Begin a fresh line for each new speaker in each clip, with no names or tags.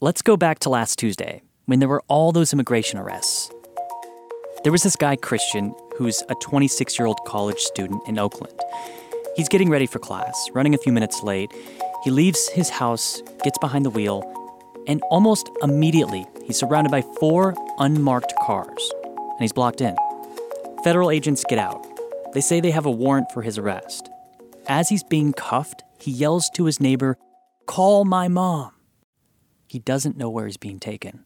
Let's go back to last Tuesday when there were all those immigration arrests. There was this guy, Christian, who's a 26 year old college student in Oakland. He's getting ready for class, running a few minutes late. He leaves his house, gets behind the wheel, and almost immediately he's surrounded by four unmarked cars, and he's blocked in. Federal agents get out. They say they have a warrant for his arrest. As he's being cuffed, he yells to his neighbor, Call my mom. He doesn't know where he's being taken.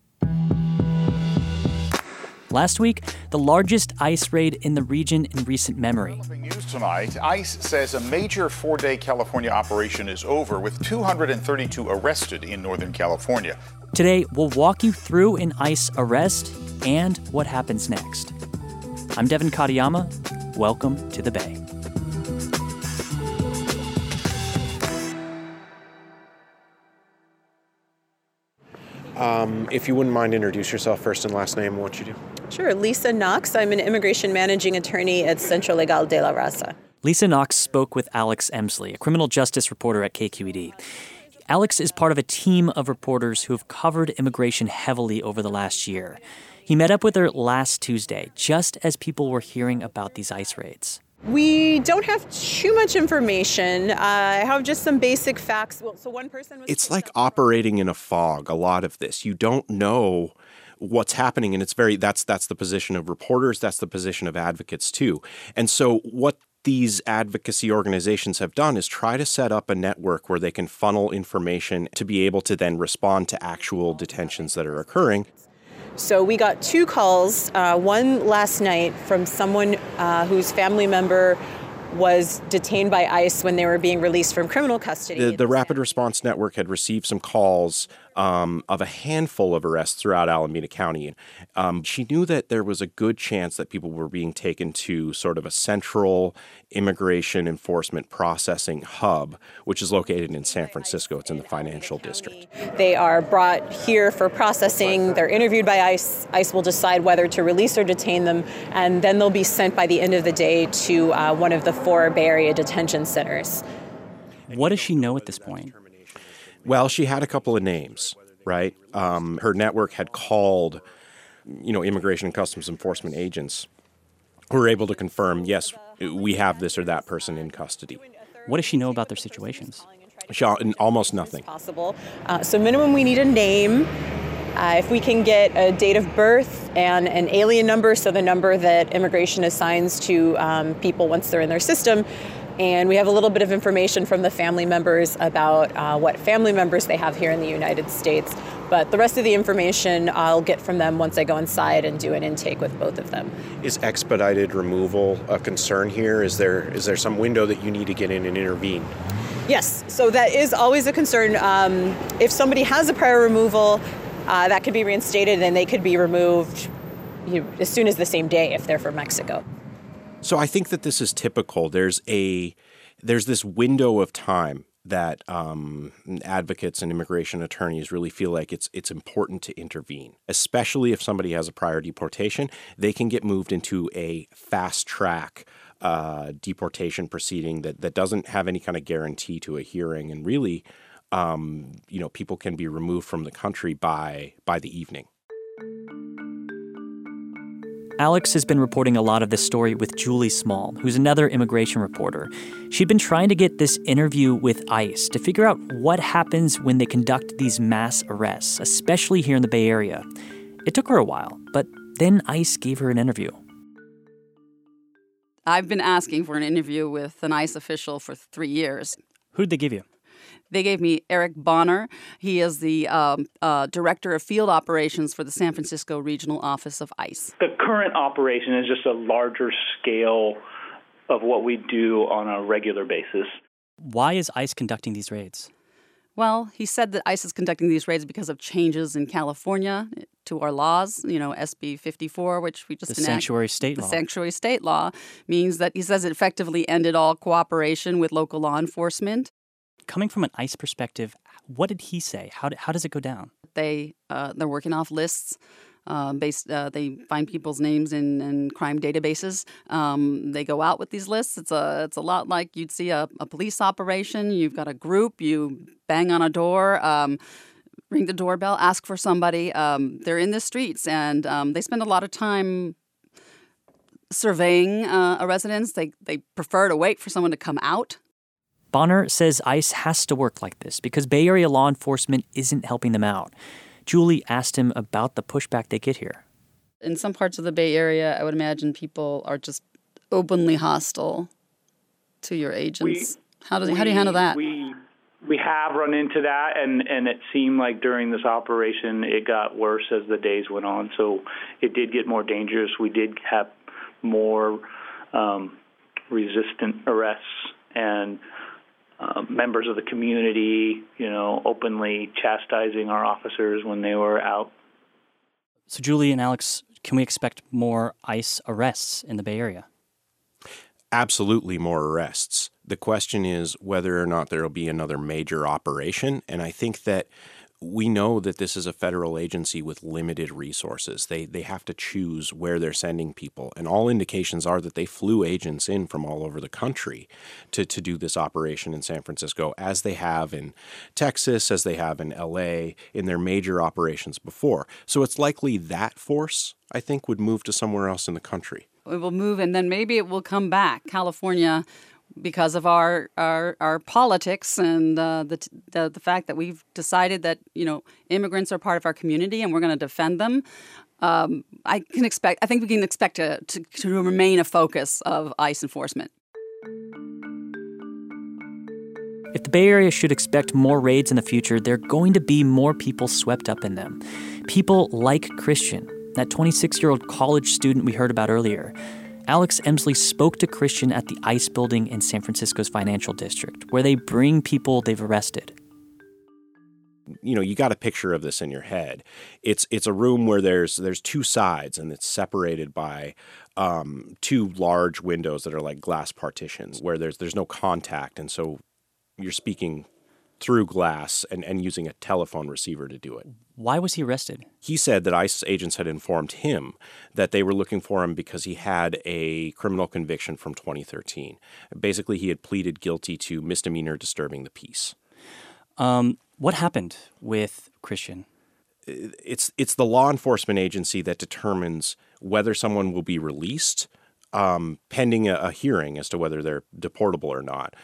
Last week, the largest ICE raid in the region in recent memory.
News tonight, ICE says a major four-day California operation is over with 232 arrested in Northern California.
Today, we'll walk you through an ICE arrest and what happens next. I'm Devin Katayama. Welcome to the Bay.
Um, if you wouldn't mind introduce yourself first and last name and what you do.
Sure, Lisa Knox. I'm an immigration managing attorney at Centro Legal de la Raza.
Lisa Knox spoke with Alex Emslie, a criminal justice reporter at KQED. Alex is part of a team of reporters who have covered immigration heavily over the last year. He met up with her last Tuesday, just as people were hearing about these ICE raids.
We don't have too much information. Uh, I have just some basic facts. Well, so one person
It's like operating in a fog, a lot of this. You don't know what's happening and it's very that's that's the position of reporters, that's the position of advocates too. And so what these advocacy organizations have done is try to set up a network where they can funnel information to be able to then respond to actual detentions that are occurring.
So we got two calls, uh, one last night from someone uh, whose family member was detained by ICE when they were being released from criminal custody.
The, the Rapid Response Network had received some calls um, of a handful of arrests throughout Alameda County. Um, she knew that there was a good chance that people were being taken to sort of a central immigration enforcement processing hub, which is located in San Francisco. It's in the financial district.
They are brought here for processing. They're interviewed by ICE. ICE will decide whether to release or detain them, and then they'll be sent by the end of the day to uh, one of the four Bay Area detention centers.
What does she know at this point?
Well, she had a couple of names, right? Um, her network had called, you know, immigration and customs enforcement agents who were able to confirm, yes, we have this or that person in custody.
What does she know about their situations?
She, almost nothing.
Possible. Uh, so minimum, we need a name. Uh, if we can get a date of birth and an alien number, so the number that immigration assigns to um, people once they're in their system, and we have a little bit of information from the family members about uh, what family members they have here in the United States. But the rest of the information I'll get from them once I go inside and do an intake with both of them.
Is expedited removal a concern here? Is there is there some window that you need to get in and intervene?
Yes, so that is always a concern. Um, if somebody has a prior removal, uh, that could be reinstated and they could be removed you know, as soon as the same day if they're from Mexico.
So I think that this is typical. There's a there's this window of time that um, advocates and immigration attorneys really feel like it's it's important to intervene, especially if somebody has a prior deportation. They can get moved into a fast track uh, deportation proceeding that that doesn't have any kind of guarantee to a hearing, and really, um, you know, people can be removed from the country by by the evening.
Alex has been reporting a lot of this story with Julie Small, who's another immigration reporter. She'd been trying to get this interview with ICE to figure out what happens when they conduct these mass arrests, especially here in the Bay Area. It took her a while, but then ICE gave her an interview.
I've been asking for an interview with an ICE official for three years.
Who'd they give you?
They gave me Eric Bonner. He is the um, uh, director of field operations for the San Francisco Regional Office of ICE.
The current operation is just a larger scale of what we do on a regular basis.
Why is ICE conducting these raids?
Well, he said that ICE is conducting these raids because of changes in California to our laws. You know, SB 54, which we just
the
enacted.
sanctuary state
the
law.
sanctuary state law means that he says it effectively ended all cooperation with local law enforcement.
Coming from an ICE perspective, what did he say? How, how does it go down?
They uh, they're working off lists. Uh, based, uh, they find people's names in, in crime databases. Um, they go out with these lists. It's a it's a lot like you'd see a, a police operation. You've got a group. You bang on a door. Um, ring the doorbell, ask for somebody. Um, they're in the streets and um, they spend a lot of time surveying uh, a residence. They, they prefer to wait for someone to come out.
Bonner says ICE has to work like this because Bay Area law enforcement isn't helping them out. Julie asked him about the pushback they get here.
In some parts of the Bay Area, I would imagine people are just openly hostile to your agents. how, do, how do you handle that?
We we have run into that, and and it seemed like during this operation it got worse as the days went on. So it did get more dangerous. We did have more um, resistant arrests and. Uh, members of the community, you know, openly chastising our officers when they were out.
So, Julie and Alex, can we expect more ICE arrests in the Bay Area?
Absolutely more arrests. The question is whether or not there will be another major operation. And I think that we know that this is a federal agency with limited resources. They they have to choose where they're sending people, and all indications are that they flew agents in from all over the country to to do this operation in San Francisco, as they have in Texas, as they have in L.A. in their major operations before. So it's likely that force, I think, would move to somewhere else in the country.
It will move, and then maybe it will come back. California because of our our, our politics and uh, the, the the fact that we've decided that you know immigrants are part of our community and we're going to defend them. Um, I can expect. I think we can expect to, to, to remain a focus of ICE enforcement.
If the Bay Area should expect more raids in the future, there are going to be more people swept up in them. People like Christian, that 26 year old college student we heard about earlier. Alex Emslie spoke to Christian at the ICE building in San Francisco's financial district, where they bring people they've arrested.
You know, you got a picture of this in your head. It's it's a room where there's there's two sides and it's separated by um, two large windows that are like glass partitions, where there's there's no contact, and so you're speaking through glass and, and using a telephone receiver to do it.
Why was he arrested?
He said that ICE agents had informed him that they were looking for him because he had a criminal conviction from 2013. Basically, he had pleaded guilty to misdemeanor disturbing the peace.
Um, what happened with Christian?
It's it's the law enforcement agency that determines whether someone will be released um, pending a, a hearing as to whether they're deportable or not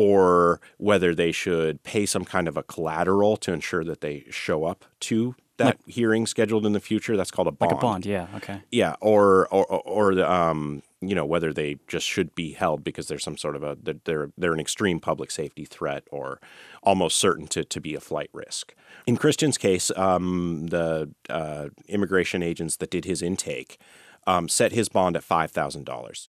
or whether they should pay some kind of a collateral to ensure that they show up to that
Like-
hearing scheduled in the future. That's called a bond.
Like a bond, yeah, okay.
Yeah, or or or the, um, you know whether they just should be held because there's some sort of a they're- they're they're an extreme public safety threat or almost certain to to be a flight risk. In Christian's case, um, the uh, immigration agents that did his intake um, set his bond at five thousand dollars.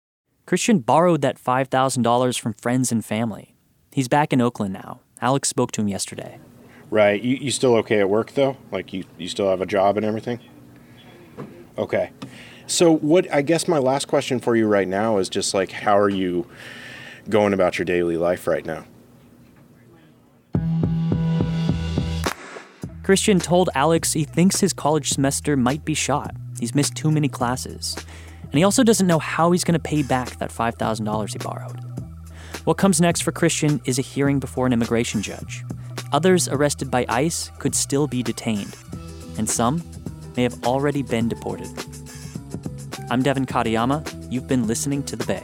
Christian borrowed that $5,000 from friends and family. He's back in Oakland now. Alex spoke to him yesterday.
Right. You, you still okay at work though? Like you, you still have a job and everything? Okay. So what I guess my last question for you right now is just like how are you going about your daily life right now?
Christian told Alex he thinks his college semester might be shot. He's missed too many classes. And he also doesn't know how he's going to pay back that $5,000 he borrowed. What comes next for Christian is a hearing before an immigration judge. Others arrested by ICE could still be detained, and some may have already been deported. I'm Devin Katayama. You've been listening to The Bay.